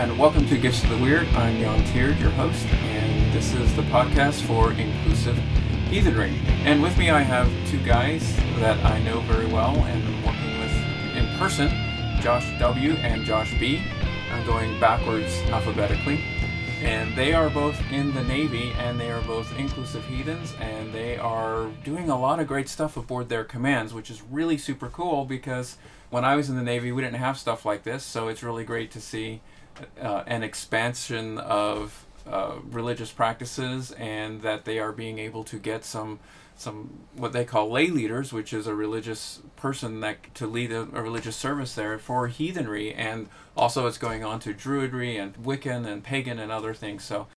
and welcome to Gifts of the Weird. I'm Jan Tierd, your host, and this is the podcast for inclusive heathenry. And with me, I have two guys that I know very well and am working with in person Josh W. and Josh B. I'm going backwards alphabetically. And they are both in the Navy and they are both inclusive heathens and they are doing a lot of great stuff aboard their commands, which is really super cool because when I was in the Navy, we didn't have stuff like this. So it's really great to see uh, an expansion of uh, religious practices and that they are being able to get some some what they call lay leaders, which is a religious person that to lead a, a, religious service there for heathenry, and also it's going on to druidry and Wiccan and pagan and other things. So.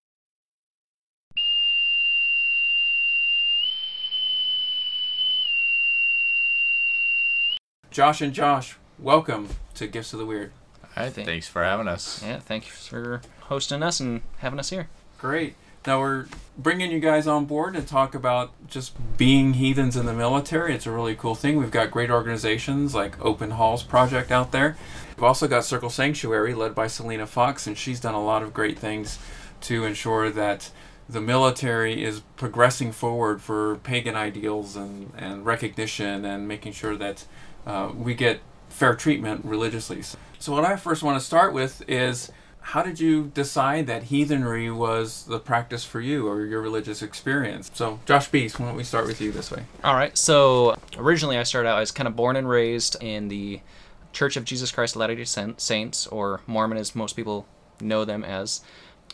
Josh and Josh, welcome to Gifts of the Weird. All right, thanks for having us. Yeah, thank you for hosting us and having us here. Great. Now we're bringing you guys on board to talk about just being heathens in the military. It's a really cool thing. We've got great organizations like Open Halls Project out there. We've also got Circle Sanctuary led by Selena Fox, and she's done a lot of great things to ensure that the military is progressing forward for pagan ideals and, and recognition and making sure that uh, we get fair treatment religiously. So, what I first want to start with is how did you decide that heathenry was the practice for you or your religious experience? So, Josh Beast, why don't we start with you this way? All right. So, originally I started out, I was kind of born and raised in the Church of Jesus Christ of Latter-day Saints, or Mormon as most people know them as.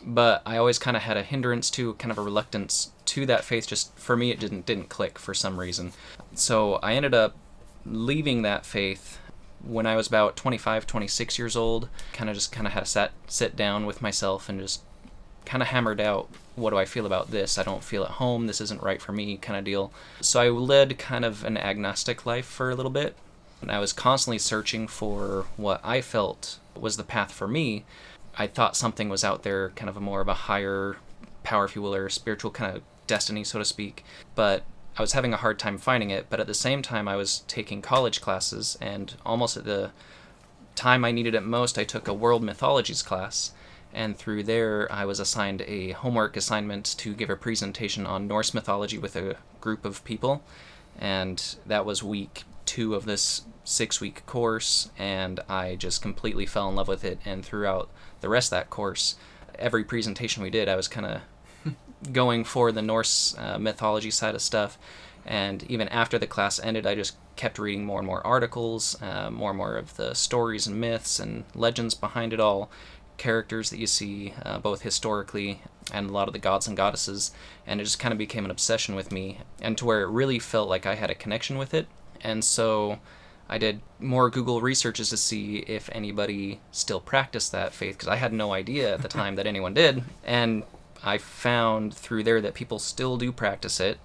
But I always kind of had a hindrance to, kind of a reluctance to that faith. Just for me, it didn't didn't click for some reason. So I ended up leaving that faith when I was about 25, 26 years old, kind of just kind of had to sat, sit down with myself and just kind of hammered out what do I feel about this? I don't feel at home. This isn't right for me, kind of deal. So I led kind of an agnostic life for a little bit. And I was constantly searching for what I felt was the path for me. I thought something was out there, kind of a more of a higher power, if you will, or spiritual kind of destiny, so to speak. But I was having a hard time finding it, but at the same time, I was taking college classes, and almost at the time I needed it most, I took a world mythologies class. And through there, I was assigned a homework assignment to give a presentation on Norse mythology with a group of people. And that was week two of this six week course, and I just completely fell in love with it. And throughout the rest of that course, every presentation we did, I was kind of going for the Norse uh, mythology side of stuff. And even after the class ended, I just kept reading more and more articles, uh, more and more of the stories and myths and legends behind it all, characters that you see uh, both historically and a lot of the gods and goddesses. And it just kind of became an obsession with me, and to where it really felt like I had a connection with it. And so I did more Google researches to see if anybody still practiced that faith, because I had no idea at the time that anyone did. And I found through there that people still do practice it,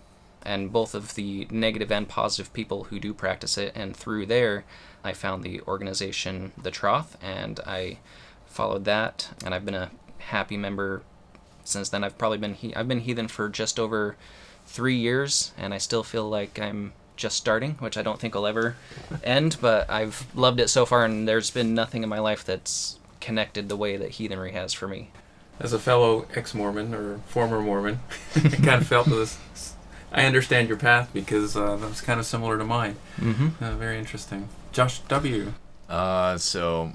and both of the negative and positive people who do practice it. And through there, I found the organization The Troth, and I followed that, and I've been a happy member since then. I've probably been he- I've been heathen for just over three years, and I still feel like I'm just starting, which I don't think will ever end. But I've loved it so far, and there's been nothing in my life that's connected the way that heathenry has for me as a fellow ex-Mormon or former Mormon, I kind of felt this. I understand your path because uh, that was kind of similar to mine. Mm-hmm. Uh, very interesting. Josh W. Uh, so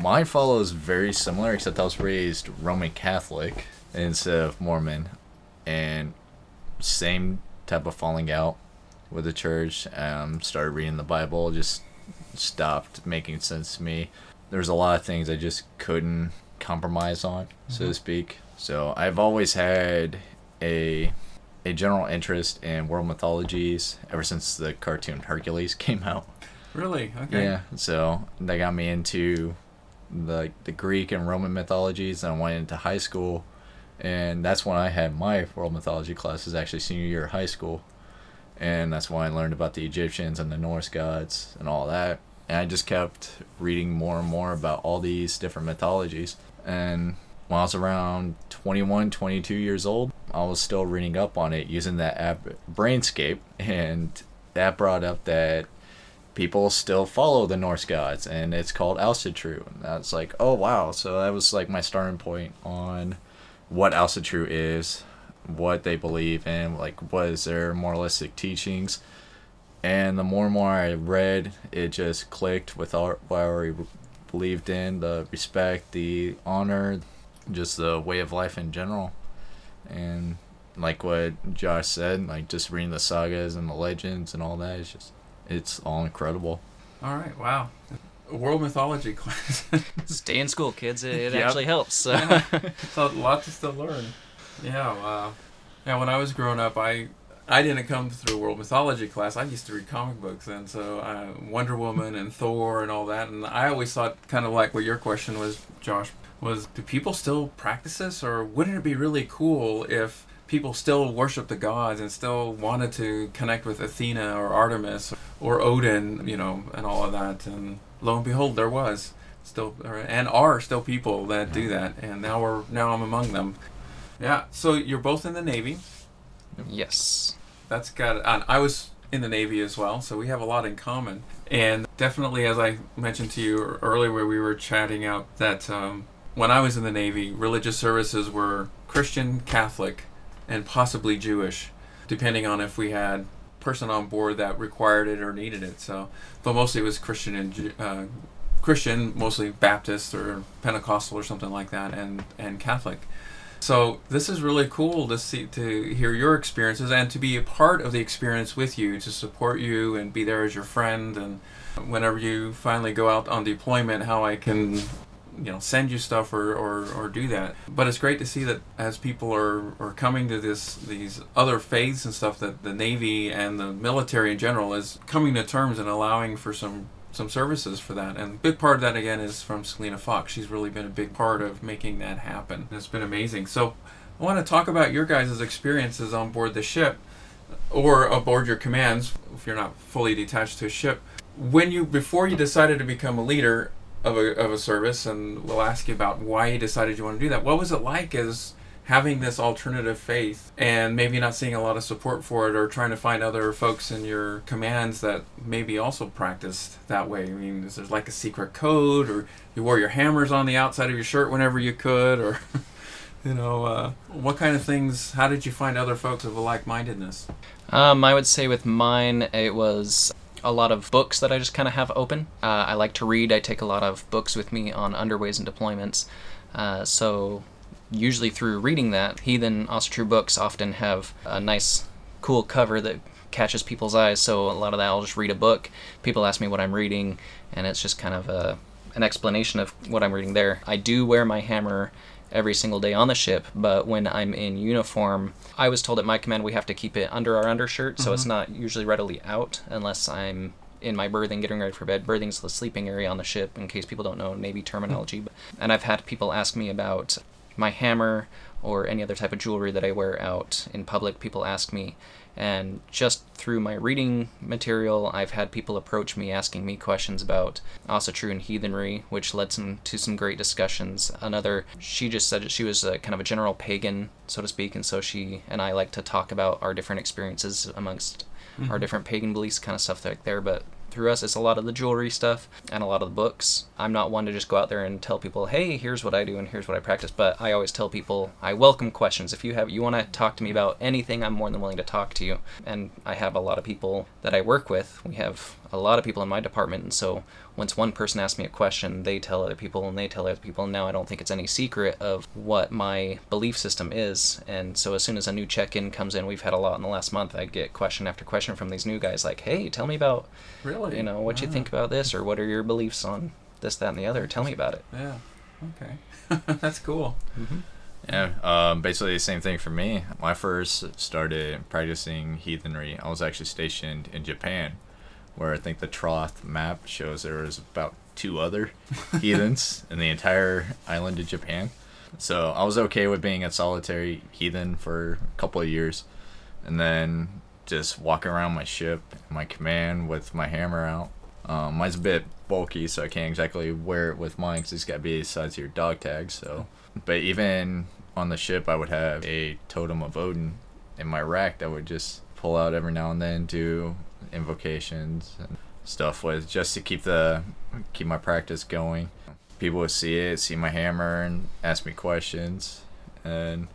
mine follows very similar, except I was raised Roman Catholic instead of Mormon, and same type of falling out with the church. Um, started reading the Bible, just stopped making sense to me. There's a lot of things I just couldn't compromise on, mm-hmm. so to mm-hmm. speak. So I've always had a a general interest in world mythologies ever since the cartoon Hercules came out. Really? Okay. Yeah. So that got me into the the Greek and Roman mythologies, and I went into high school, and that's when I had my world mythology classes. Actually, senior year of high school, and that's when I learned about the Egyptians and the Norse gods and all that. And I just kept reading more and more about all these different mythologies and when I was around 21, 22 years old, I was still reading up on it using that app Brainscape, and that brought up that people still follow the Norse gods, and it's called Asatru. And that's like, oh wow! So that was like my starting point on what Asatru is, what they believe in, like what is their moralistic teachings. And the more and more I read, it just clicked with our, what I already believed in the respect, the honor, just the way of life in general. And like what Josh said, like just reading the sagas and the legends and all that is just it's all incredible. All right, wow. World mythology class. Stay in school, kids. It, it Yep. actually helps. So. so a lot to still learn. Yeah, wow. Yeah, when I was growing up, I I didn't come through world mythology class. I used to read comic books, and so uh, Wonder Woman and Thor and all that. And I always thought, kind of like what your question was, Josh, was do people still practice this, or wouldn't it be really cool if people still worship the gods and still wanted to connect with Athena or Artemis or Odin, you know, and all of that? And lo and behold, there was still and are still people that do that, and now we're now I'm among them. Yeah. So you're both in the Navy. yes. That's got. And I was in the Navy as well, so we have a lot in common. And definitely, as I mentioned to you earlier, where we were chatting out, that um, when I was in the Navy, religious services were Christian, Catholic, and possibly Jewish, depending on if we had person on board that required it or needed it. So, but mostly it was Christian and uh, Christian, mostly Baptist or Pentecostal or something like that, and and Catholic. So this is really cool to see to hear your experiences and to be a part of the experience with you, to support you and be there as your friend and whenever you finally go out on deployment, how I can you know send you stuff or, or, or do that. But it's great to see that as people are, are coming to this these other faiths and stuff that the Navy and the military in general is coming to terms and allowing for some some services for that. And a big part of that again is from Selena Fox. She's really been a big part of making that happen. It's been amazing. So I want to talk about your guys' experiences on board the ship or aboard your commands if you're not fully detached to a ship. When you before you decided to become a leader of a, of a service and we'll ask you about why you decided you want to do that. What was it like as having this alternative faith and maybe not seeing a lot of support for it or trying to find other folks in your commands that maybe also practiced that way. I mean, is there like a secret code or you wore your hammers on the outside of your shirt whenever you could or you know, uh, what kind of things, how did you find other folks of a like-mindedness? Um, I would say with mine, it was a lot of books that I just kind of have open. Uh, I like to read. I take a lot of books with me on underways and deployments. Uh, so usually through reading that, Heathen True books often have a nice, cool cover that catches people's eyes. So a lot of that, I'll just read a book. People ask me what I'm reading, and it's just kind of a, an explanation of what I'm reading there. I do wear my hammer every single day on the ship, but when I'm in uniform, I was told at my command we have to keep it under our undershirt, so it's mm-hmm. not usually readily out unless I'm in my berthing getting ready for bed. Berthing's the sleeping area on the ship, in case people don't know Navy terminology. And I've had people ask me about my hammer or any other type of jewelry that I wear out in public. People ask me, and just through my reading material, I've had people approach me asking me questions about Asatru and heathenry, which led some, to some great discussions. Another, she just said that she was a, kind of a general pagan, so to speak, and so she and I like to talk about our different experiences amongst our mm-hmm. different pagan beliefs, kind of stuff like there. But through us, it's a lot of the jewelry stuff and a lot of the books. I'm not one to just go out there and tell people, "Hey, here's what I do and here's what I practice." But I always tell people, I welcome questions. If you have, you want to talk to me about anything, I'm more than willing to talk to you. And I have a lot of people that I work with. We have a lot of people in my department, and so once one person asks me a question, they tell other people, and they tell other people. And now I don't think it's any secret of what my belief system is. And so as soon as a new check-in comes in, we've had a lot in the last month. I get question after question from these new guys, like, "Hey, tell me about Really? you know what you Ah, think about this or what are your beliefs on this that and the other tell me about it Yeah. Okay. That's cool. Yeah, um, basically the same thing for me. When I first started practicing heathenry, I was actually stationed in Japan, where I think the Troth map shows there was about two other heathens in the entire island of Japan. So I was okay with being a solitary heathen for a couple of years, and then just walking around my ship, my command with my hammer out. Um, mine's a bit bulky, so I can't exactly wear it with mine because it's got to be the size of your dog tag. So, but even on the ship, I would have a totem of Odin in my rack that would just pull out every now and then, do invocations. And stuff with just to keep the keep my practice going. People would see it, see my hammer, and ask me questions, and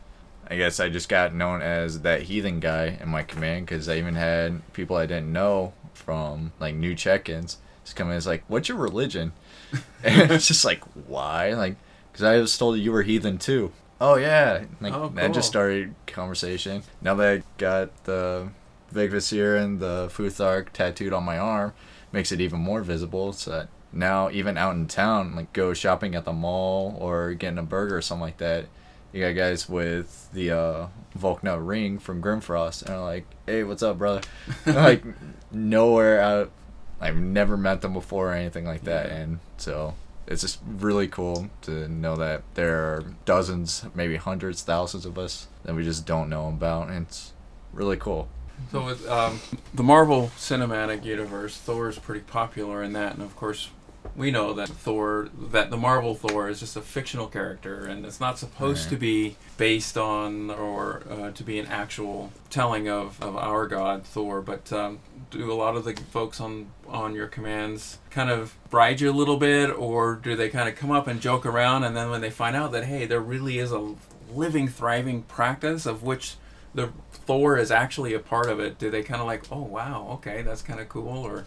I guess I just got known as that heathen guy in my command because I even had people I didn't know from like new check-ins just come in. It's like, "What's your religion?" and it's just like, "Why?" Like, because I was told you were heathen too. Oh yeah, like Oh, that just started conversation. Now that I got the Vegvisir and the Futhark tattooed on my arm, makes it even more visible. So now even out in town, like go shopping at the mall or getting a burger or something like that, you got guys with the uh, Valknut ring from Grimfrost, and are like, "Hey, what's up, brother?" Like nowhere out. I've never met them before or anything like that, Yeah. and so it's just really cool to know that there are dozens, maybe hundreds, thousands of us that we just don't know about, and it's really cool. So with um, the Marvel Cinematic Universe, Thor is pretty popular in that, and of course, we know that Thor, that the Marvel Thor is just a fictional character, and it's not supposed Right. to be based on or uh, to be an actual telling of, of our god Thor. But um, do a lot of the folks on on your commands kind of bride you a little bit, or do they kind of come up and joke around, and then when they find out that hey, there really is a living, thriving practice of which the Thor is actually a part of it, do they kind of like, oh wow, okay, that's kind of cool, or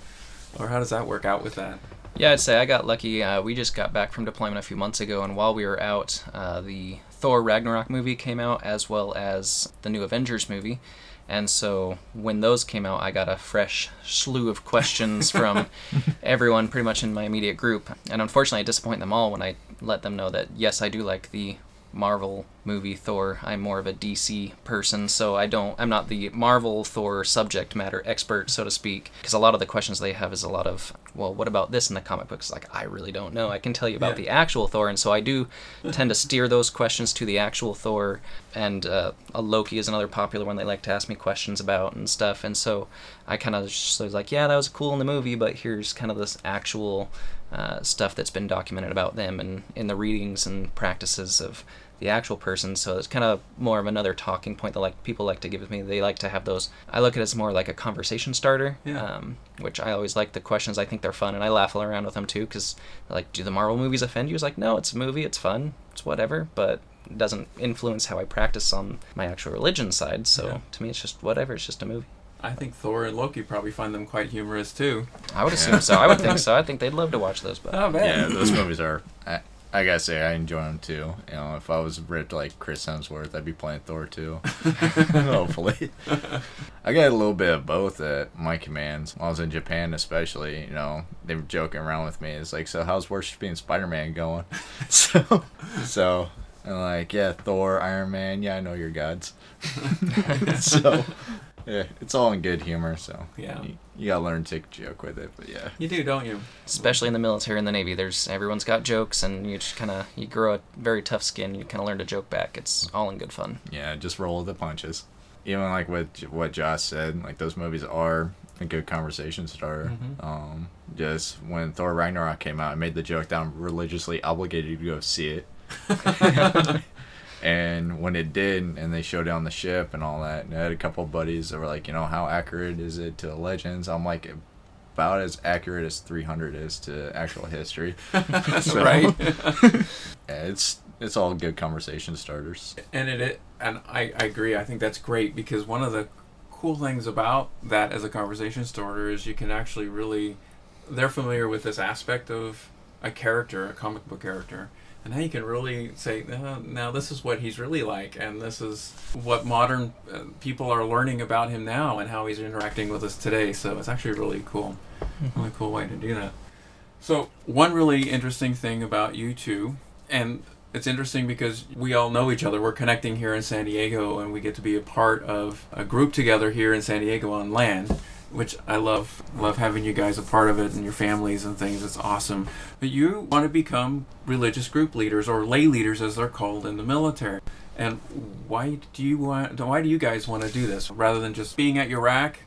or how does that work out with that? Yeah, I'd say I got lucky. Uh, we just got back from deployment a few months ago, and while we were out, uh, the Thor Ragnarok movie came out, as well as the new Avengers movie. And so when those came out, I got a fresh slew of questions from everyone pretty much in my immediate group. And unfortunately, I disappoint them all when I let them know that, yes, I do like the Marvel movie Thor. I'm more of a DC person, so I don't I'm not the Marvel Thor subject matter expert, so to speak, because a lot of the questions they have is a lot of, well, what about this in the comic books? Like I really don't know. I can tell you about Yeah. the actual Thor, and so I do tend to steer those questions to the actual Thor. And uh, a Loki is another popular one they like to ask me questions about and stuff. And so I kind of just was like, yeah, that was cool in the movie, but here's kind of this actual uh, stuff that's been documented about them and in the readings and practices of the actual person. So it's kind of more of another talking point that like people like to give me. They like to have those. I look at it as more like a conversation starter, Yeah. um, which I always like the questions. I think they're fun, and I laugh around with them too. Because like, do the Marvel movies offend you? It's like, no, it's a movie. It's fun. It's whatever, but it doesn't influence how I practice on my actual religion side. So Yeah. to me, it's just whatever. It's just a movie. I think Thor and Loki probably find them quite humorous too. I would assume so. I would think so. I think they'd love to watch those. But Oh Yeah, man, those movies are. I, I gotta say, I enjoy them too. You know, if I was ripped like Chris Hemsworth, I'd be playing Thor too. Hopefully, I got a little bit of both at my commands. While I was in Japan, especially, you know, they were joking around with me. It's like, so how's worshiping Spider-Man going? so, so. And like, yeah, Thor, Iron Man, yeah, I know your gods. so, yeah, it's all in good humor. So, Yeah. you, you gotta learn to joke with it. But yeah, you do, don't you? especially in the military and the navy, there's everyone's got jokes, and you just kind of you grow a very tough skin. You kind of learn to joke back. It's all in good fun. yeah, just roll with the punches. Even like with what Josh said, like those movies are a good conversation starter. Mhm. Um, just when Thor Ragnarok came out, I made the joke that I'm religiously obligated to go see it. and when it did, and they showed down the ship and all that, and I had a couple of buddies that were like, you know, how accurate is it to legends? I'm like, about as accurate as 300 is to actual history. So- right. Yeah, it's it's all good conversation starters. and it, it and I, I agree. I think that's great because one of the cool things about that as a conversation starter is you can actually really they're familiar with this aspect of a character, a comic book character, and now you can really say, uh, now this is what he's really like, and this is what modern uh, people are learning about him now, and how he's interacting with us today. So it's actually really cool, really cool way to do that. So one really interesting thing about you two, and it's interesting because we all know each other. We're connecting here in San Diego, and we get to be a part of a group together here in San Diego on land, which I love. Love having you guys a part of it and your families and things. It's awesome. But you want to become religious group leaders or lay leaders, as they're called in the military. And why do you want? Why do you guys want to do this rather than just being at your rack?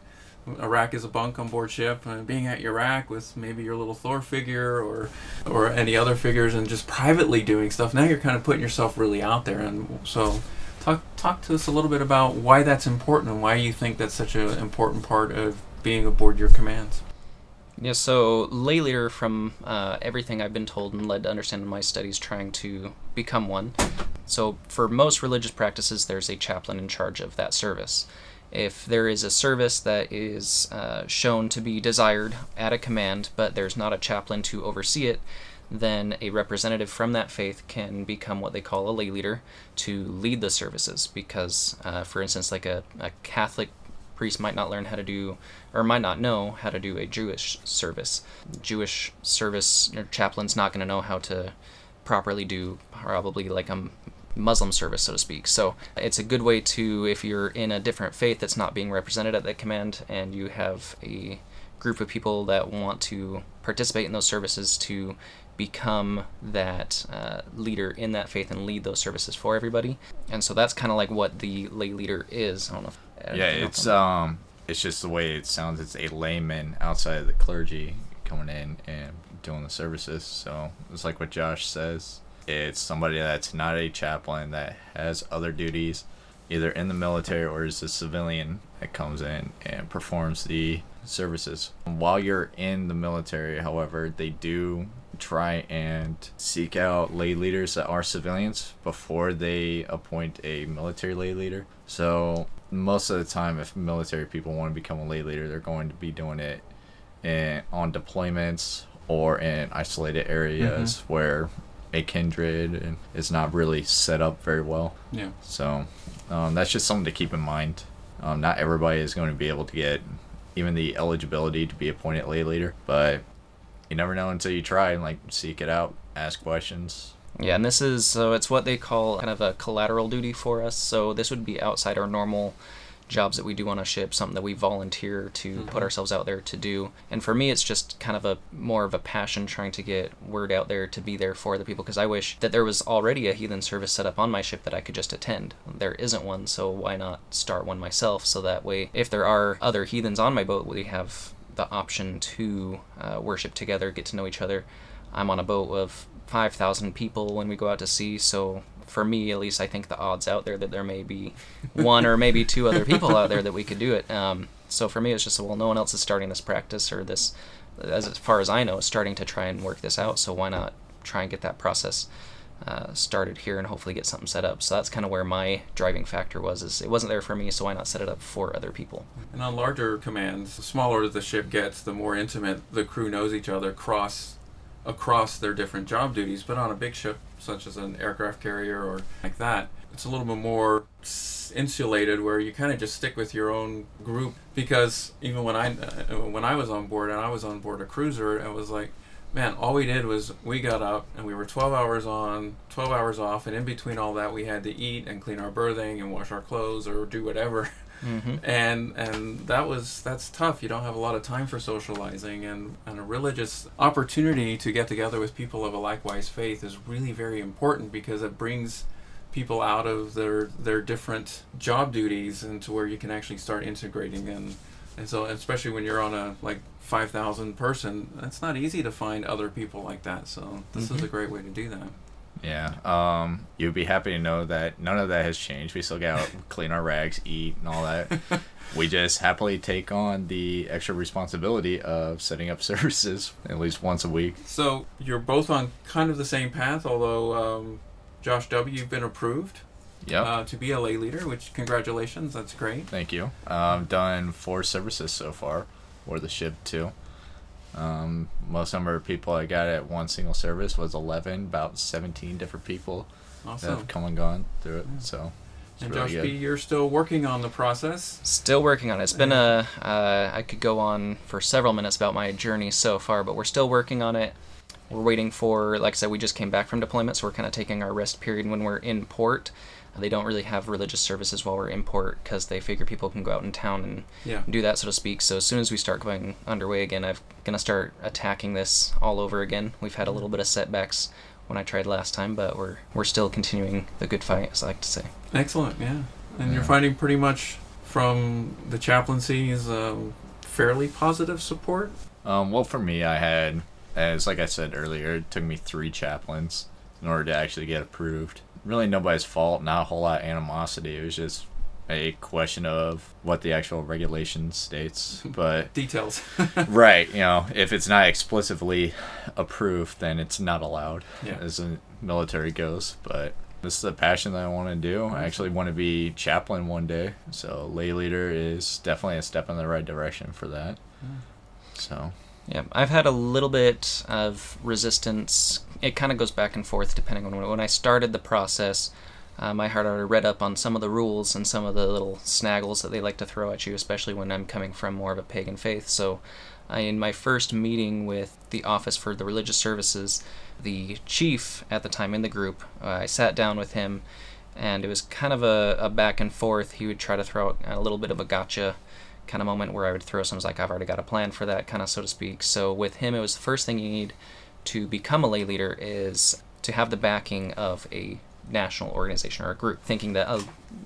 Iraq is a bunk on board ship, and being at your rack with maybe your little Thor figure or or any other figures, and just privately doing stuff. Now you're kind of putting yourself really out there, and so talk talk to us a little bit about why that's important and why you think that's such an important part of being aboard your commands. Yeah, so lay leader, from uh, everything I've been told and led to understand in my studies, trying to become one. So for most religious practices, there's a chaplain in charge of that service. If there is a service that is uh, shown to be desired at a command, but there's not a chaplain to oversee it, then a representative from that faith can become what they call a lay leader to lead the services. Because, uh, for instance, like a, a Catholic priest might not learn how to do or might not know how to do a Jewish service. Jewish service or chaplain's not going to know how to properly do probably like a Muslim service, so to speak. So it's a good way to, if you're in a different faith that's not being represented at that command, and you have a group of people that want to participate in those services to become that uh, leader in that faith and lead those services for everybody. And so that's kind of like what the lay leader is. I don't know. If, yeah, it's um, it's just the way it sounds. It's a layman outside of the clergy coming in and doing the services. So it's like what Josh says. It's somebody that's not a chaplain that has other duties, either in the military or is a civilian that comes in and performs the services. While you're in the military, however, they do try and seek out lay leaders that are civilians before they appoint a military lay leader. So most of the time, if military people want to become a lay leader, they're going to be doing it in, on deployments or in isolated areas mm-hmm. where a kindred is not really set up very well. Yeah. So um, that's just something to keep in mind. Um, not everybody is going to be able to get even the eligibility to be appointed lay leader, but you never know until you try and like seek it out, ask questions. Yeah, and this is so it's what they call kind of a collateral duty for us. So this would be outside our normal jobs that we do on a ship, something that we volunteer to mm-hmm. put ourselves out there to do. And for me, it's just kind of a more of a passion trying to get word out there to be there for the people because I wish that there was already a heathen service set up on my ship that I could just attend. There isn't one, so why not start one myself so that way if there are other heathens on my boat, we have the option to uh, worship together, get to know each other. I'm on a boat of 5,000 people when we go out to sea, so for me at least, I think the odds out there that there may be one or maybe two other people out there that we could do it. Um, so for me, it's just well, no one else is starting this practice or this, as far as I know, starting to try and work this out. So why not try and get that process uh, started here and hopefully get something set up. So that's kind of where my driving factor was. Is it wasn't there for me, so why not set it up for other people? And on larger commands, the smaller the ship gets, the more intimate the crew knows each other across across their different job duties. But on a big ship, such as an aircraft carrier or like that, it's a little bit more insulated where you kind of just stick with your own group because even when I uh, when I was on board and I was on board a cruiser it was like man, all we did was we got up and we were 12 hours on, 12 hours off, and in between all that, we had to eat and clean our berthing and wash our clothes or do whatever. Mm-hmm. And and that was that's tough. You don't have a lot of time for socializing, and and a religious opportunity to get together with people of a likewise faith is really very important because it brings people out of their their different job duties into where you can actually start integrating and and so especially when you're on a like 5000 person it's not easy to find other people like that so this mm-hmm. is a great way to do that yeah um you'd be happy to know that none of that has changed we still got clean our rags eat and all that we just happily take on the extra responsibility of setting up services at least once a week so you're both on kind of the same path although um, josh w you've been approved Yep. Uh, to be a lay leader, which congratulations, that's great. Thank you. Um, I've done four services so far, or the ship too. Um, most number of people I got at one single service was 11, about 17 different people awesome. that have come and gone through it. Yeah. So, and really Josh B, you're still working on the process. Still working on it. It's been a. Uh, I could go on for several minutes about my journey so far, but we're still working on it. We're waiting for, like I said, we just came back from deployment, so we're kind of taking our rest period when we're in port. They don't really have religious services while we're in port because they figure people can go out in town and yeah. do that, so to speak. So as soon as we start going underway again, I'm gonna start attacking this all over again. We've had a little bit of setbacks when I tried last time, but we're we're still continuing the good fight, as I like to say. Excellent, yeah. And yeah. you're finding pretty much from the chaplaincy is um, fairly positive support. Um, well, for me, I had, as like I said earlier, it took me three chaplains in order to actually get approved really nobody's fault, not a whole lot of animosity. It was just a question of what the actual regulation states. But Details. right, you know, if it's not explicitly approved, then it's not allowed Yeah. as the military goes. But this is a passion that I want to do. I mm-hmm. actually want to be chaplain one day, so lay leader is definitely a step in the right direction for that. Mm. So Yeah, I've had a little bit of resistance. It kind of goes back and forth depending on when, when I started the process. Um, I had already read up on some of the rules and some of the little snaggles that they like to throw at you, especially when I'm coming from more of a pagan faith. So, I, in my first meeting with the Office for the Religious Services, the chief at the time in the group, uh, I sat down with him, and it was kind of a, a back and forth. He would try to throw a little bit of a gotcha kind of moment where I would throw some like I've already got a plan for that kind of so to speak. So with him, it was the first thing you need to become a lay leader is to have the backing of a national organization or a group. Thinking that uh,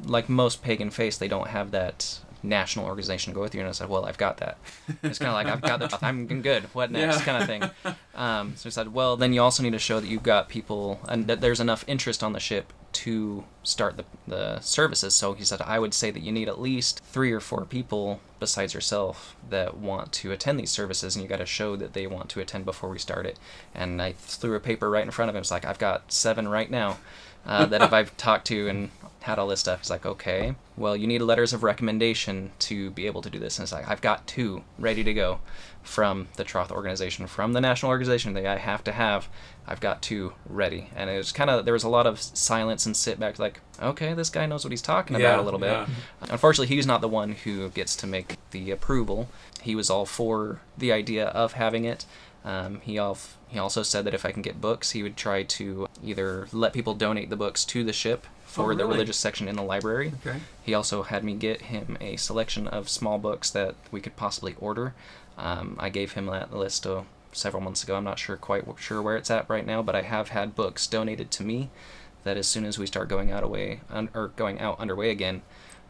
like most pagan faiths, they don't have that national organization to go with you. And I said, well, I've got that. It's kind of like I've got the I'm good. What next? Yeah. Kind of thing. Um, so he said, well, then you also need to show that you've got people and that there's enough interest on the ship to start the, the services. So he said, I would say that you need at least three or four people besides yourself that want to attend these services, and you got to show that they want to attend before we start it. And I threw a paper right in front of him. It's like, I've got seven right now uh, that if I've talked to and had all this stuff. He's like, okay, well, you need letters of recommendation to be able to do this. And it's like, I've got two ready to go from the Troth organization, from the national organization that I have to have. I've got two ready. And it was kind of, there was a lot of silence and sit back, like, okay, this guy knows what he's talking Yeah, about a little bit. yeah. Unfortunately, he's not the one who gets to make the approval. He was all for the idea of having it. Um, he, he also said that if I can get books, he would try to either let people donate the books to the ship for Oh, the religious section in the library. Okay. He also had me get him a selection of small books that we could possibly order. Um, I gave him that list uh, several months ago. I'm not sure quite w- sure where it's at right now, but I have had books donated to me. That as soon as we start going out away un- or going out underway again,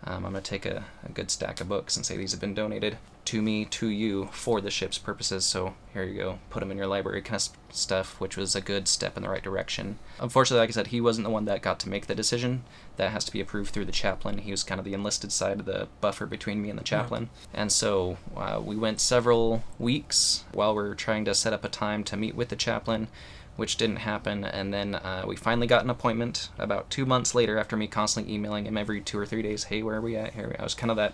um, I'm gonna take a, a good stack of books and say these have been donated to me to you for the ship's purposes. So here you go, put them in your library kind of stuff, which was a good step in the right direction. Unfortunately, like I said, he wasn't the one that got to make the decision. That has to be approved through the chaplain. He was kind of the enlisted side of the buffer between me and the chaplain. And so uh, we went several weeks while we were trying to set up a time to meet with the chaplain which didn't happen. And then uh, we finally got an appointment about two months later after me constantly emailing him every two or three days. Hey, where are we at? Here, I was kind of that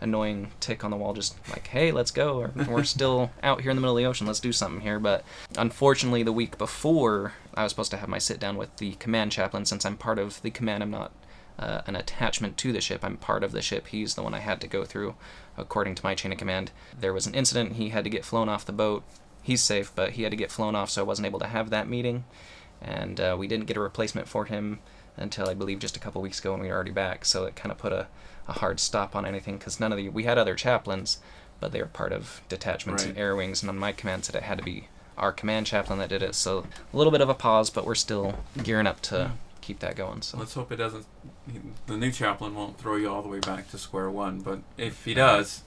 annoying tick on the wall, just like, hey, let's go. Or, We're still out here in the middle of the ocean. Let's do something here. But unfortunately, the week before, I was supposed to have my sit down with the command chaplain. Since I'm part of the command, I'm not uh, an attachment to the ship. I'm part of the ship. He's the one I had to go through, according to my chain of command. There was an incident. He had to get flown off the boat. He's safe, but he had to get flown off, so I wasn't able to have that meeting. And uh, we didn't get a replacement for him until I believe just a couple weeks ago when we were already back. So it kind of put a, a hard stop on anything because none of the we had other chaplains, but they were part of detachments and air wings, and on my command said it had to be our command chaplain that did it. So a little bit of a pause, but we're still gearing up to keep that going. So Let's hope it doesn't. The new chaplain won't throw you all the way back to square one, but if he does,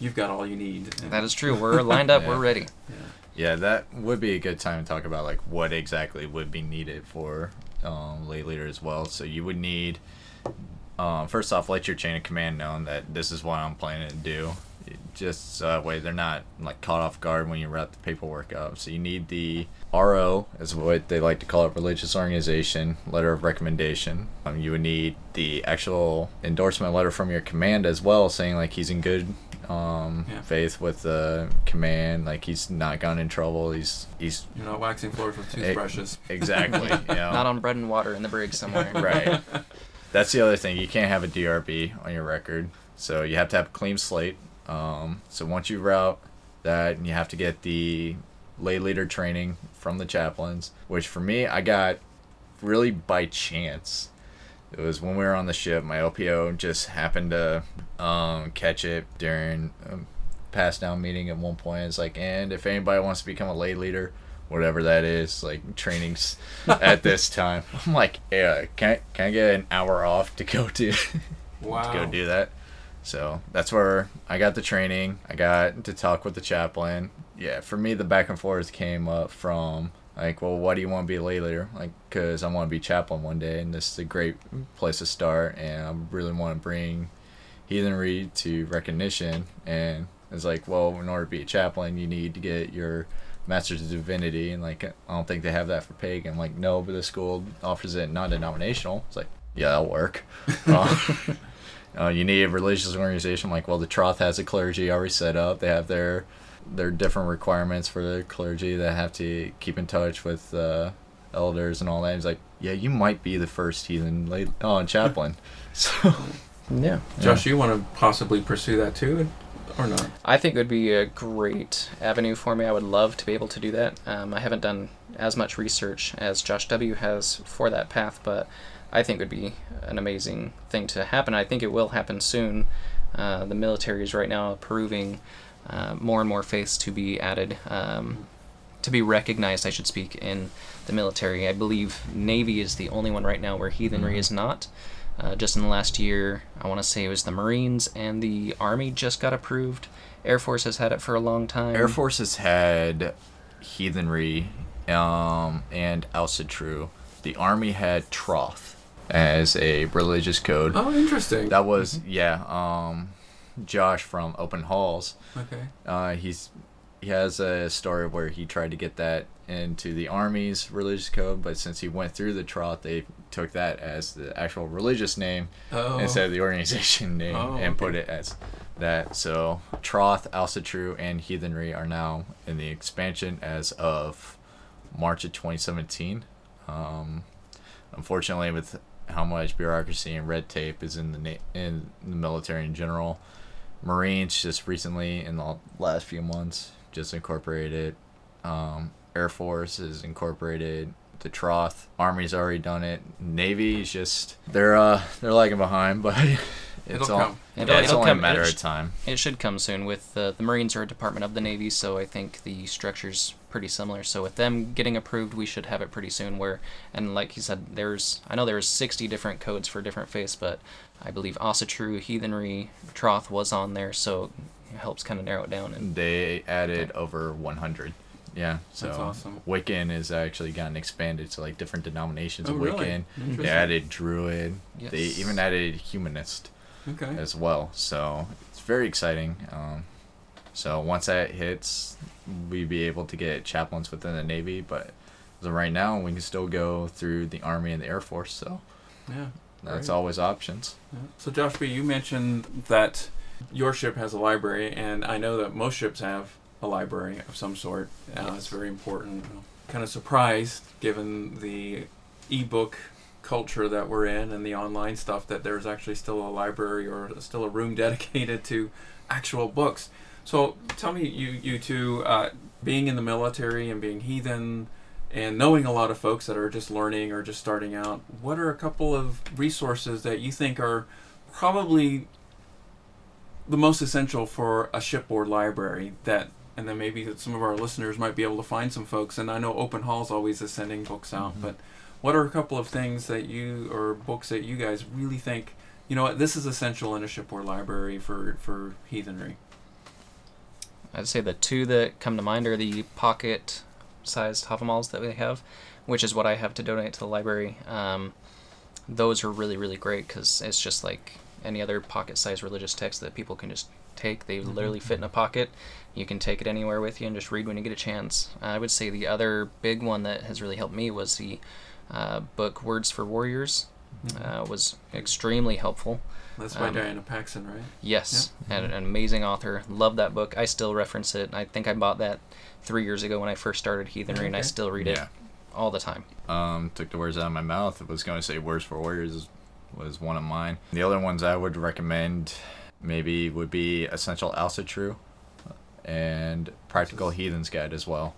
you've got all you need. that is true. We're lined up. Yeah. We're ready. Yeah. Yeah, that would be a good time to talk about like what exactly would be needed for um, lay leader as well. So you would need, um, first off, let your chain of command know that this is what I'm planning to do, just so that way they're not like caught off guard when you wrap the paperwork up. So you need the RO, is what they like to call it, religious organization letter of recommendation. Um, you would need the actual endorsement letter from your command as well, saying like he's in good um, Yeah. faith with the command, like he's not gone in trouble. He's he's You're not waxing floors with toothbrushes. exactly you know. Not on bread and water in the brig somewhere. right. That's the other thing. You can't have a DRB on your record, so you have to have a clean slate. Um, so once you route that, and you have to get the lay leader training from the chaplains. Which for me, I got really by chance. It was when we were on the ship. My LPO just happened to um, catch it during a pass down meeting at one point. It's like, and if anybody wants to become a lay leader, whatever that is, like trainings at this time, I'm like, yeah, can I, can I get an hour off to go to Wow. to go do that? So that's where I got the training. I got to talk with the chaplain. Yeah, for me, the back and forth came up from Like, well, what do you want to be later? Like, because I want to be chaplain one day, and this is a great place to start, and I really want to bring heathenry to recognition. And it's like, well, in order to be a chaplain, you need to get your master's of divinity, and like, I don't think they have that for pagan. I'm like, no, but the school offers it non-denominational. It's like, yeah, that'll work. uh, uh, you need a religious organization. Like, well, the Troth has a clergy already set up. They have their their different requirements for the clergy that have to keep in touch with uh, elders and all that. He's like, yeah, you might be the first heathen lay- oh, chaplain. So Yeah. Josh, you want to possibly pursue that too, or not? I think it would be a great avenue for me. I would love to be able to do that. Um, I haven't done as much research as Josh W. has for that path, but I think it would be an amazing thing to happen. I think it will happen soon. Uh, the military is right now approving uh, more and more faiths to be added, um, to be recognized, I should speak, in the military. I believe Navy is the only one right now where heathenry Mhm. is not. Uh, just in the last year, I want to say it was the Marines and the Army just got approved. Air Force has had it for a long time. Air Force has had heathenry um, and Asatru. The Army had Troth as a religious code. Oh, interesting. That was yeah. Um, Josh from Open Halls. okay. Uh, he's he has a story where he tried to get that into the army's religious code, but since he went through the Troth, they took that as the actual religious name Oh. instead of the organization name Oh, and put it as that. So Troth, Asatru, and Heathenry are now in the expansion as of March of 2017. Um, unfortunately, with how much bureaucracy and red tape is in the na- in the military in general, Marines just recently in the last few months just incorporated. Um, Air Force is incorporated the Troth. Army's already done it. Navy's just they're uh they're lagging behind, but it's It'll all, come. yeah, It'll- it's it'll only come. a matter It of time. It should come soon. With uh, the Marines are a department of the Navy, so I think the structure's pretty similar. So with them getting approved, we should have it pretty soon. Where and like you said, there's I know there's 60 different codes for different faiths, but I believe Asatru, Heathenry, Troth was on there, so it helps kind of narrow it down. And They added over 100. Yeah, so That's awesome. Wiccan has actually gotten expanded to like different denominations Oh, of really? Wiccan. Interesting. They added Druid. Yes. They even added Humanist Okay. as well. So it's very exciting. Um, so once that hits, we'd be able to get chaplains within the Navy. But as of right now, we can still go through the Army and the Air Force. So Yeah. that's Great. always options. Yeah. So Josh B, you mentioned that your ship has a library, and I know that most ships have a library of some sort. Uh, It's very important. Kind of surprised, given the ebook culture that we're in and the online stuff, that there's actually still a library or still a room dedicated to actual books. So tell me, you you two, uh, being in the military and being heathen, and knowing a lot of folks that are just learning or just starting out, what are a couple of resources that you think are probably the most essential for a shipboard library that and then maybe that some of our listeners might be able to find some folks and I know Open Hall's always is sending books out Mhm. but what are a couple of things that you or books that you guys really think you know what this is essential in a shipboard library for for heathenry I'd say the two that come to mind are the pocket-sized Havamals that we have, which is what I have to donate to the library. Um, those are really, really great because it's just like any other pocket-sized religious text that people can just take. They Mhm. literally fit in a pocket. You can take it anywhere with you and just read when you get a chance. I would say the other big one that has really helped me was the uh, book Words for Warriors. Uh, was extremely helpful. that's by um, Diana Paxson right Yes, and an amazing author. Love that book. I still reference it. I think I bought that three years ago when I first started Heathenry, and I still read Yeah. it all the time. Um, took the words out of my mouth. I was going to say Words for Warriors was one of mine. The other ones I would recommend maybe would be Essential Asatru and Practical Heathen's Guide as well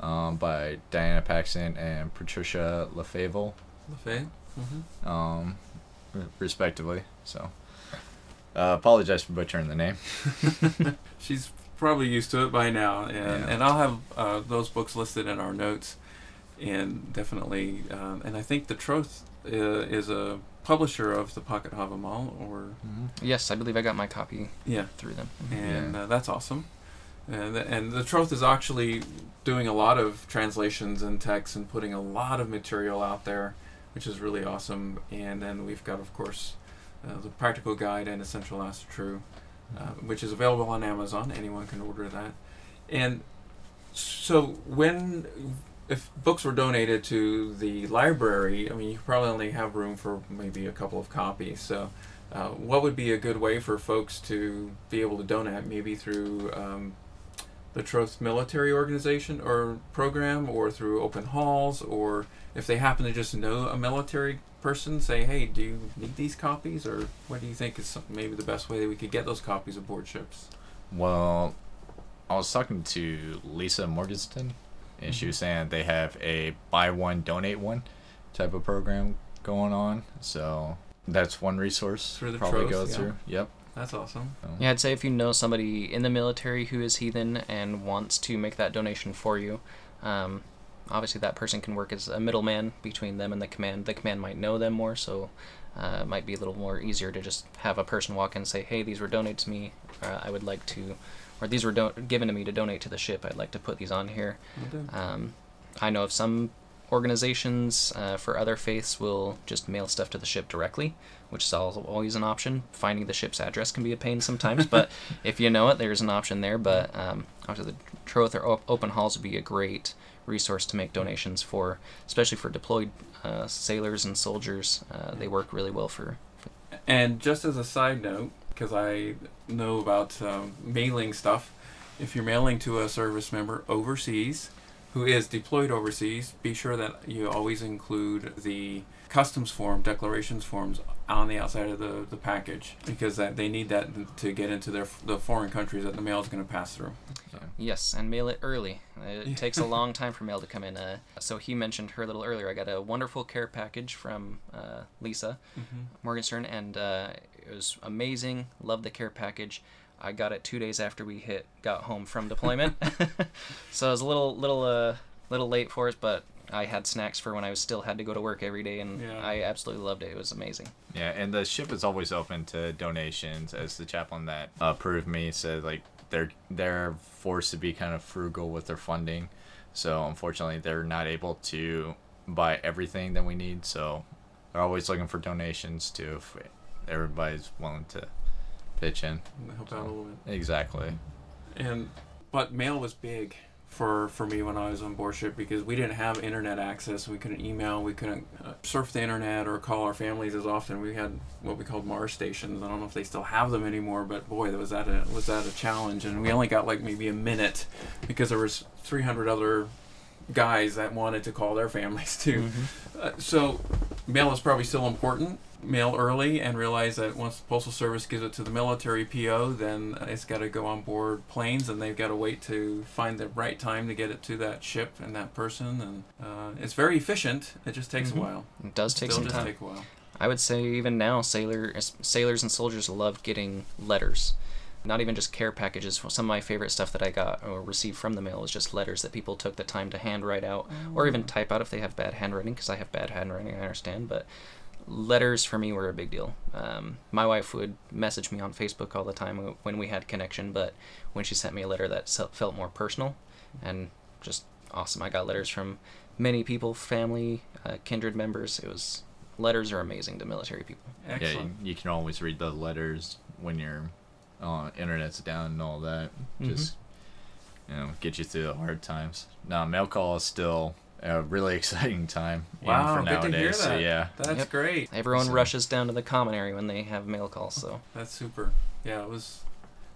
um, by Diana Paxson and Patricia LaFave, LaFay mm-hmm. um, respectively. So, uh, apologize for butchering the name. she's probably used to it by now and, Yeah. and I'll have uh, those books listed in our notes and definitely um, and I think the Troth uh, is a publisher of the Pocket Havamal or Yes, I believe I got my copy yeah through them. and Yeah. uh, that's awesome And the, and the Troth is actually doing a lot of translations and texts and putting a lot of material out there, which is really awesome. And then we've got, of course, uh, the Practical Guide and Essential Asatru, uh, which is available on Amazon. Anyone can order that. And so when if books were donated to the library, I mean, you probably only have room for maybe a couple of copies. So, uh, what would be a good way for folks to be able to donate? Maybe through um, the Troth Military Organization or program, or through open halls, or if they happen to just know a military person, say, "Hey, do you need these copies?" Or what do you think is maybe the best way that we could get those copies aboard ships? Well, I was talking to Lisa Morgenstern, and she was Mm-hmm. saying they have a buy one donate one type of program going on. So that's one resource Through the probably Troth, go yeah. through. Yep. That's awesome. Yeah, I'd say if you know somebody in the military who is heathen and wants to make that donation for you, um, obviously that person can work as a middleman between them and the command. The command might know them more, so uh, it might be a little more easier to just have a person walk in and say, "Hey, these were donated to me. Uh, I would like to, or these were do- given to me to donate to the ship. I'd like to put these on here." Do. Um, I know of some organizations uh, for other faiths will just mail stuff to the ship directly, which is al- always an option. Finding the ship's address can be a pain sometimes, but if you know it, there's an option there. But um, obviously, the Troth or op- open halls would be a great resource to make donations for, especially for deployed uh, sailors and soldiers. Uh, they work really well for. And just as a side note, because I know about um, mailing stuff, if you're mailing to a service member overseas who is deployed overseas, be sure that you always include the customs form, declarations forms on the outside of the, the package because that they need that to get into their the foreign countries that the mail is going to pass through. Yes, and mail it early. It Yeah. takes a long time for mail to come in. Uh, so he mentioned her a little earlier. I got a wonderful care package from uh, Lisa Mm-hmm. Morgenstern, and uh, it was amazing. Loved the care package. I got it two days after we hit got home from deployment, so it was a little little uh, little late for us, but I had snacks for when I was still had to go to work every day, and Yeah. I absolutely loved it. It was amazing. Yeah, and the ship is always open to donations. As the chaplain that approved me said, like they're they're forced to be kind of frugal with their funding, so unfortunately they're not able to buy everything that we need. So they're always looking for donations too. If everybody's willing to pitch in. Help out a little bit. Exactly. and but mail was big for for me when I was on board ship because we didn't have internet access. We couldn't email. We couldn't uh, surf the internet or call our families as often. We had what we called Mars stations. I don't know if they still have them anymore, but boy, was that a was that a challenge. And we only got like maybe a minute because there was 300 other guys that wanted to call their families too. Uh, so mail is probably still important. Mail early and realize that once the postal service gives it to the military PO, then it's got to go on board planes, and they've got to wait to find the right time to get it to that ship and that person. And uh, it's very efficient. It just takes Mhm. a while. It does take Still some time. take a while. I would say even now, sailor sailors and soldiers love getting letters. Not even just care packages. Some of my favorite stuff that I got or received from the mail is just letters that people took the time to handwrite out, or even type out if they have bad handwriting. Because I have bad handwriting, I understand. But letters for me were a big deal. Um, my wife would message me on Facebook all the time when we had connection, but when she sent me a letter that felt more personal and just awesome, I got letters from many people, family, uh, kindred members. It was letters are amazing to military people. Yeah, Excellent. you, you can always read the letters when your uh, internet's down and all that. Mhm. Just you know, get you through the hard times. Now, mail call is still a really exciting time. Wow, for good to nowadays. hear So that. yeah, That's Yep. great. Everyone So- rushes down to the common area when they have mail calls. So That's super. Yeah, it was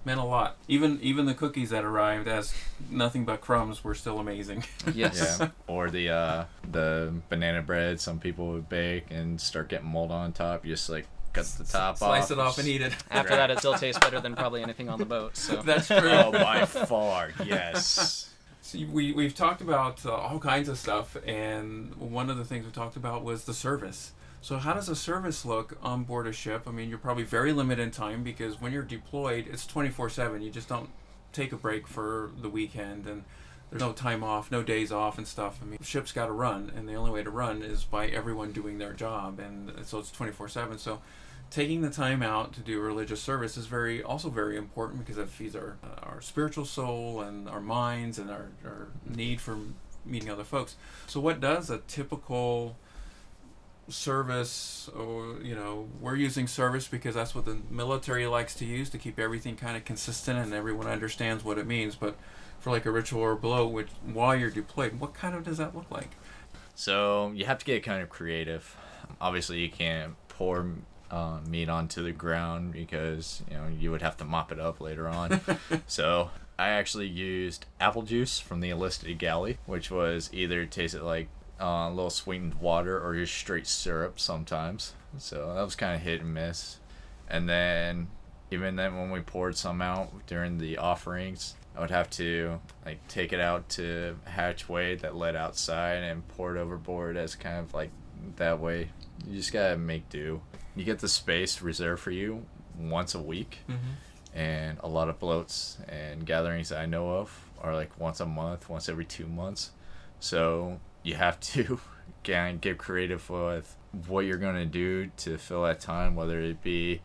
meant a lot. Even even the cookies that arrived as nothing but crumbs were still amazing. yes, yeah. Or the uh, the banana bread. Some people would bake and start getting mold on top. You just like cut the top Slice off. it off and eat it. after that it still tastes better than probably anything on the boat. So That's true. Oh, by far, yes. So we we've talked about uh, all kinds of stuff, and one of the things we talked about was the service. So how does a service look on board a ship? I mean, you're probably very limited in time because when you're deployed, it's 24/7. You just don't take a break for the weekend, and there's no time off, no days off, and stuff. I mean, the ship's got to run, and the only way to run is by everyone doing their job, and so it's 24/7. So taking the time out to do religious service is very also very important because it feeds our uh, our spiritual soul and our minds and our, our need for meeting other folks. So what does a typical service or you know we're using service because that's what the military likes to use to keep everything kind of consistent and everyone understands what it means but for like a ritual or blot which while you're deployed what kind of does that look like So you have to get kind of creative. Obviously, you can't pour uh, meat onto the ground because you know you would have to mop it up later on. so I actually used apple juice from the enlisted galley, which was either tasted like uh, a little sweetened water or just straight syrup sometimes. So that was kind of hit and miss. And then even then when we poured some out during the offerings, I would have to like take it out to hatchway that led outside and pour it overboard as kind of like that way. You just gotta make do. You get the space reserved for you once a week, and a lot of blots and gatherings that I know of are like once a month, once every two months. So you have to get get creative with what you're gonna do to fill that time, whether it be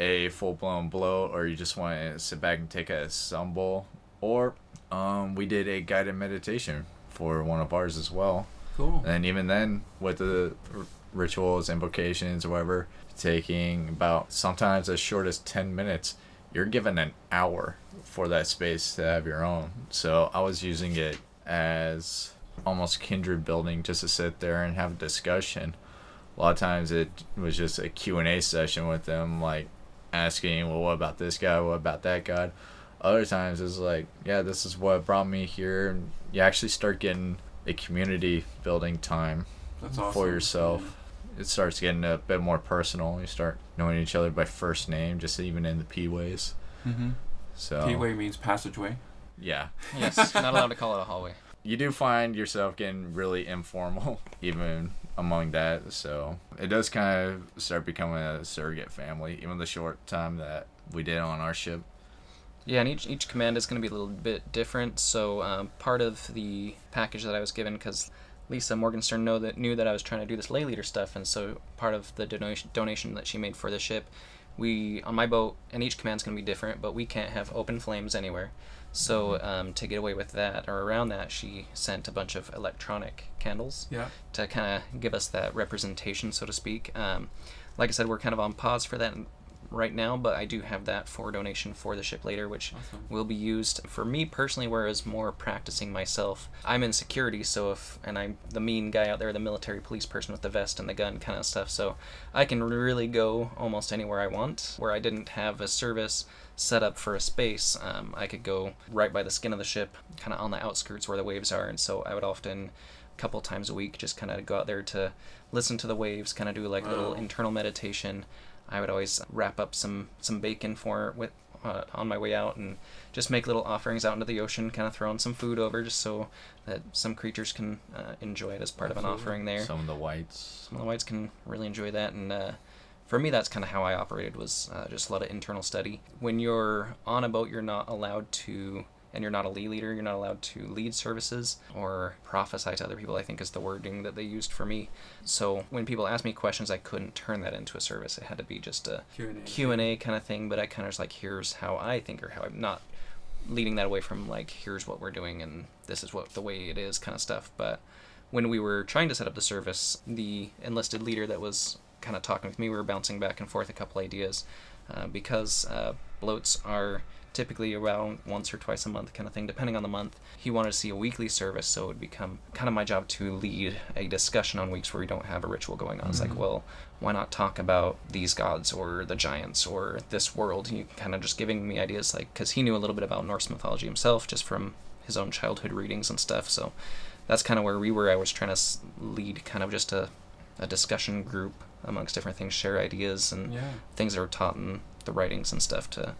a full blown blot or you just want to sit back and take a sumbel. Or um, we did a guided meditation for one of ours as well. Cool And even then, with the r- rituals, invocations, whatever, taking about sometimes as short as 10 minutes, you're given an hour for that space to have your own. So I was using it as almost kindred building just to sit there and have a discussion. A lot of times it was just a Q&A session with them, like asking, well, what about this guy? What about that guy? Other times it's like, yeah, this is what brought me here. And you actually start getting a community building time that's awesome for yourself. It starts getting a bit more personal. You start knowing each other by first name, just even in the P ways. mm-hmm. So P-way means passageway yeah, Yes, not allowed to call it a hallway. you do find yourself getting really informal, even among that. So it does kind of start becoming a surrogate family, even the short time that we did on our ship. Yeah, and each each command is going to be a little bit different. So um, part of the package that I was given, because Lisa Morgenstern know that knew that I was trying to do this lay leader stuff, and so part of the donation donation that she made for the ship, we on my boat, and each command's going to be different, but we can't have open flames anywhere. So um, to get away with that or around that, she sent a bunch of electronic candles yeah to kind of give us that representation, so to speak. Um, like I said, we're kind of on pause for that right now, but I do have that for donation for the ship later, which Awesome. will be used for me personally. Whereas more practicing myself, I'm in security, so if and I'm the mean guy out there, the military police person with the vest and the gun kind of stuff, so I can really go almost anywhere I want. Where I didn't have a service set up for a space, um, I could go right by the skin of the ship, kind of on the outskirts where the waves are, and so I would often couple times a week just kind of go out there to listen to the waves kind of do like a little internal meditation i would always wrap up some some bacon for with uh, on my way out and just make little offerings out into the ocean kind of throwing some food over just so that some creatures can uh, enjoy it as part of an offering there. Some of the whites. some of the whites can really enjoy that and uh, for me that's kind of how i operated was uh, just a lot of internal study. When you're on a boat you're not allowed to and you're not a lead leader you're not allowed to lead services or prophesy to other people i think is the wording that they used for me. So when people asked me questions i couldn't turn that into a service. It had to be just a Q&A. q&a kind of thing but i kind of was like here's how i think or how i'm not leading that away from like here's what we're doing and this is what the way it is kind of stuff. But when we were trying to set up the service the enlisted leader that was kind of talking with me we were bouncing back and forth a couple ideas uh, because uh, blots are typically around once or twice a month kind of thing depending on the month. He wanted to see a weekly service so it would become kind of my job to lead a discussion on weeks where we don't have a ritual going on. It's like Mhm. well why not talk about these gods or the giants or this world? You kind of just giving me ideas like because he knew a little bit about norse mythology himself just from his own childhood readings and stuff. So that's kind of where we were. I was trying to lead kind of just a, a discussion group amongst different things share ideas and Yeah. things that are taught in the writings and stuff to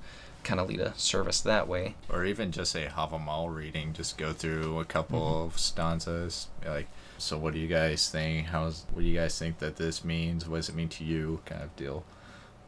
kind of lead a service that way Or even just a Havamal reading, just go through a couple Mhm. of stanzas. Like, so what do you guys think? How's what do you guys think that this means? What does it mean to you? Kind of deal.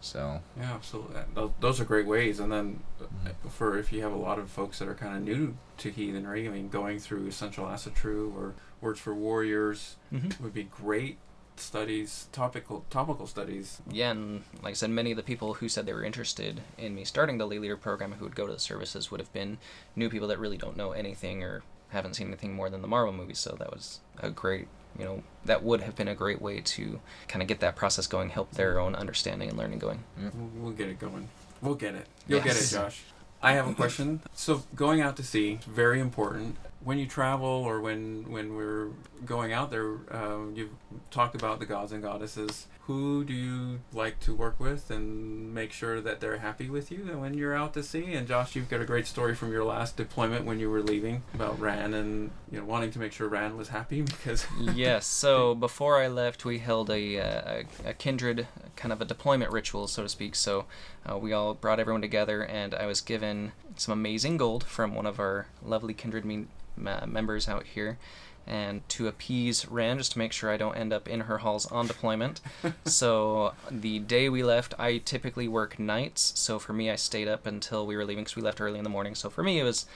So Yeah, absolutely. Those, those are great ways. And then uh, Mhm. for if you have a lot of folks that are kind of new to heathenry, I mean, going through Essential Asatru or Words for Warriors mm-hmm. would be great studies, topical topical studies. Yeah, and like I said, many of the people who said they were interested in me starting the Lay Leader program who would go to the services would have been new people that really don't know anything or haven't seen anything more than the Marvel movies. So that was a great, you know, that would have been a great way to kind of get that process going, help their own understanding and learning going. We'll, we'll get it going. We'll get it. You'll get it, Josh. I have a question. So going out to sea, very important. When you travel or when when we're going out there, um, you've talked about the gods and goddesses. Who do you like to work with and make sure that they're happy with you when you're out to sea? And Josh, you've got a great story from your last deployment when you were leaving about Ran and you know wanting to make sure Ran was happy because yes. So before I left, we held a, uh, a, a kindred kind of a deployment ritual, so to speak. So uh, we all brought everyone together, and I was given some amazing gold from one of our lovely kindred me- members out here. And to appease Ran, just to make sure I don't end up in her halls on deployment. so the day we left, I typically work nights. So for me, I stayed up until we were leaving because we left early in the morning. So for me, it was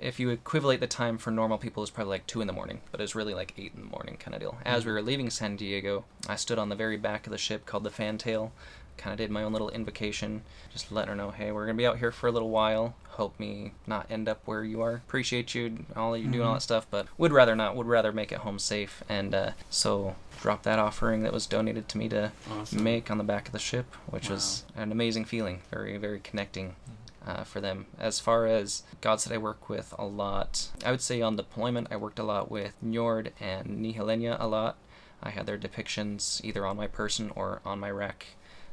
if you equivalent the time for normal people it's probably like two in the morning but it was really like eight in the morning kind of deal as mm-hmm. we were leaving san diego i stood on the very back of the ship called the fantail kind of did my own little invocation just letting her know hey we're gonna be out here for a little while hope me not end up where you are appreciate you all that you do and all that stuff but would rather not would rather make it home safe and uh, so drop that offering that was donated to me to awesome. make on the back of the ship, which was an amazing feeling. Very, very connecting uh, for them. As far as gods that I work with a lot, I would say on deployment, I worked a lot with Njord and Nehalennia a lot. I had their depictions either on my person or on my rack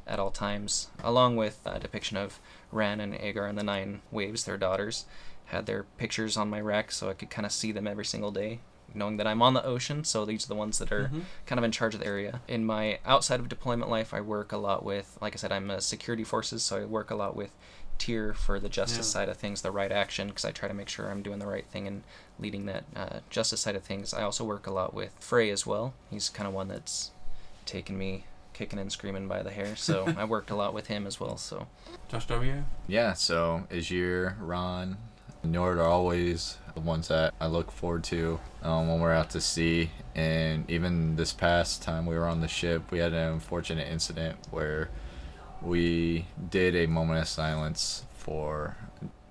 at all times, along with a depiction of Ran and Aegir and the Nine Waves, their daughters. Had their pictures on my rack so I could kind of see them every single day, knowing that I'm on the ocean, so these are the ones that are Mhm. kind of in charge of the area. In my outside of deployment life, I work a lot with, like I said, I'm a security forces, so I work a lot with Tyr for the justice Yeah. side of things, the right action, because I try to make sure I'm doing the right thing and leading that uh, justice side of things. I also work a lot with Frey as well. He's kind of one that's taken me kicking and screaming by the hair, so I worked a lot with him as well. So Josh W. Yeah, so Aegir, Ran, Njord are always the ones that I look forward to um, when we're out to sea. And even this past time we were on the ship, we had an unfortunate incident where we did a moment of silence for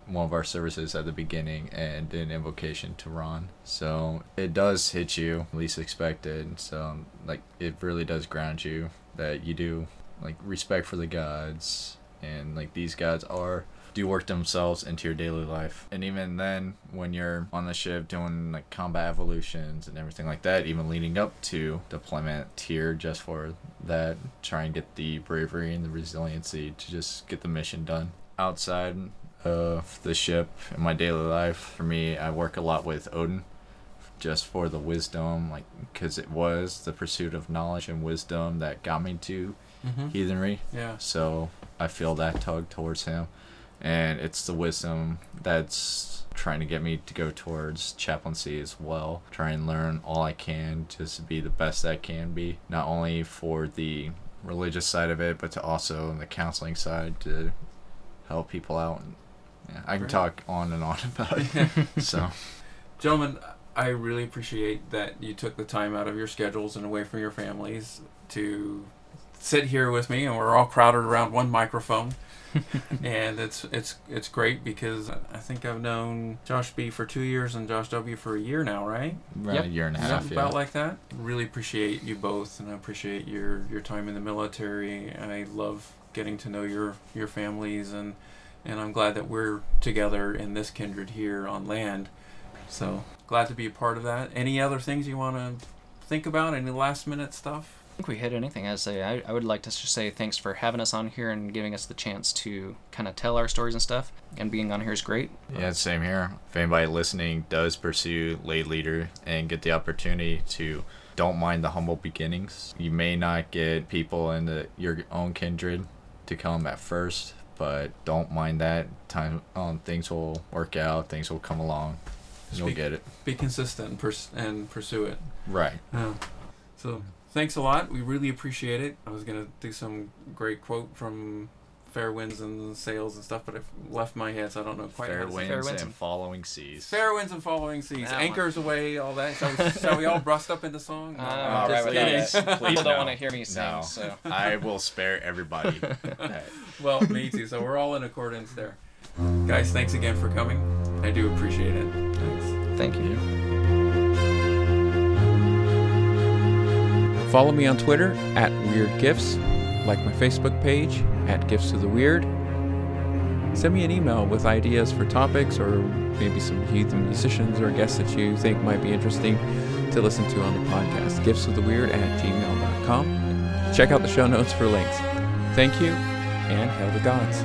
one of our services at the beginning and did an invocation to Ran. So it does hit you least expected. So like it really does ground you that you do like respect for the gods and like these gods are do work themselves into your daily life. And even then when you're on the ship doing like combat evolutions and everything like that, even leading up to deployment Tyr just for that, try and get the bravery and the resiliency to just get the mission done. Outside of the ship in my daily life, for me, I work a lot with Odin just for the wisdom, like, because it was the pursuit of knowledge and wisdom that got me to Mm-hmm. heathenry. Yeah. So I feel that tug towards him. And it's the wisdom that's trying to get me to go towards chaplaincy as well. Try and learn all I can just to be the best I can be. Not only for the religious side of it, but to also the counseling side to help people out. Yeah, I can Great. talk on and on about it. so Gentlemen, I really appreciate that you took the time out of your schedules and away from your families to sit here with me, and we're all crowded around one microphone. and it's it's it's great because I think I've known Josh B for two years and Josh W for a year now, right? around Yep. a year and a half. Something Yeah. about like that. Really appreciate you both, and I appreciate your your time in the military. I love getting to know your your families, and and I'm glad that we're together in this kindred here on land. So glad to be a part of that. Any other things you want to think about? Any last minute stuff? I think we hit anything. I say I, I would like to just say thanks for having us on here and giving us the chance to kind of tell our stories and stuff. And being on here is great. Yeah, same here. If anybody listening does pursue lay leader and get the opportunity to don't mind the humble beginnings. You may not get people in the, your own kindred to come at first, but don't mind that. Time um, things will work out, things will come along. You'll Speak- get it. Be consistent and, pers- and pursue it. Right. Yeah. So thanks a lot. We really appreciate it. I was gonna do some great quote from fair winds and sails and stuff, but I've left my head, so I don't know quite. Fair how winds, Fair winds and and- following seas. Fair winds and following seas, That one. anchors away, all that. Shall we, shall we all brust up into song? No, Uh, I'm I'm just right kidding. with that. Please People don't no. want to hear me sing, No. so. I will spare everybody. Alright. well, me too. So we're all in accordance there. Guys, thanks again for coming. I do appreciate it. Thank you. Follow me on Twitter at Weird Gifts. Like my Facebook page at Gifts of the Weird. Send me an email with ideas for topics or maybe some heathen musicians or guests that you think might be interesting to listen to on the podcast. Gifts of the Weird at gmail.com. Check out the show notes for links. Thank you and hail the gods.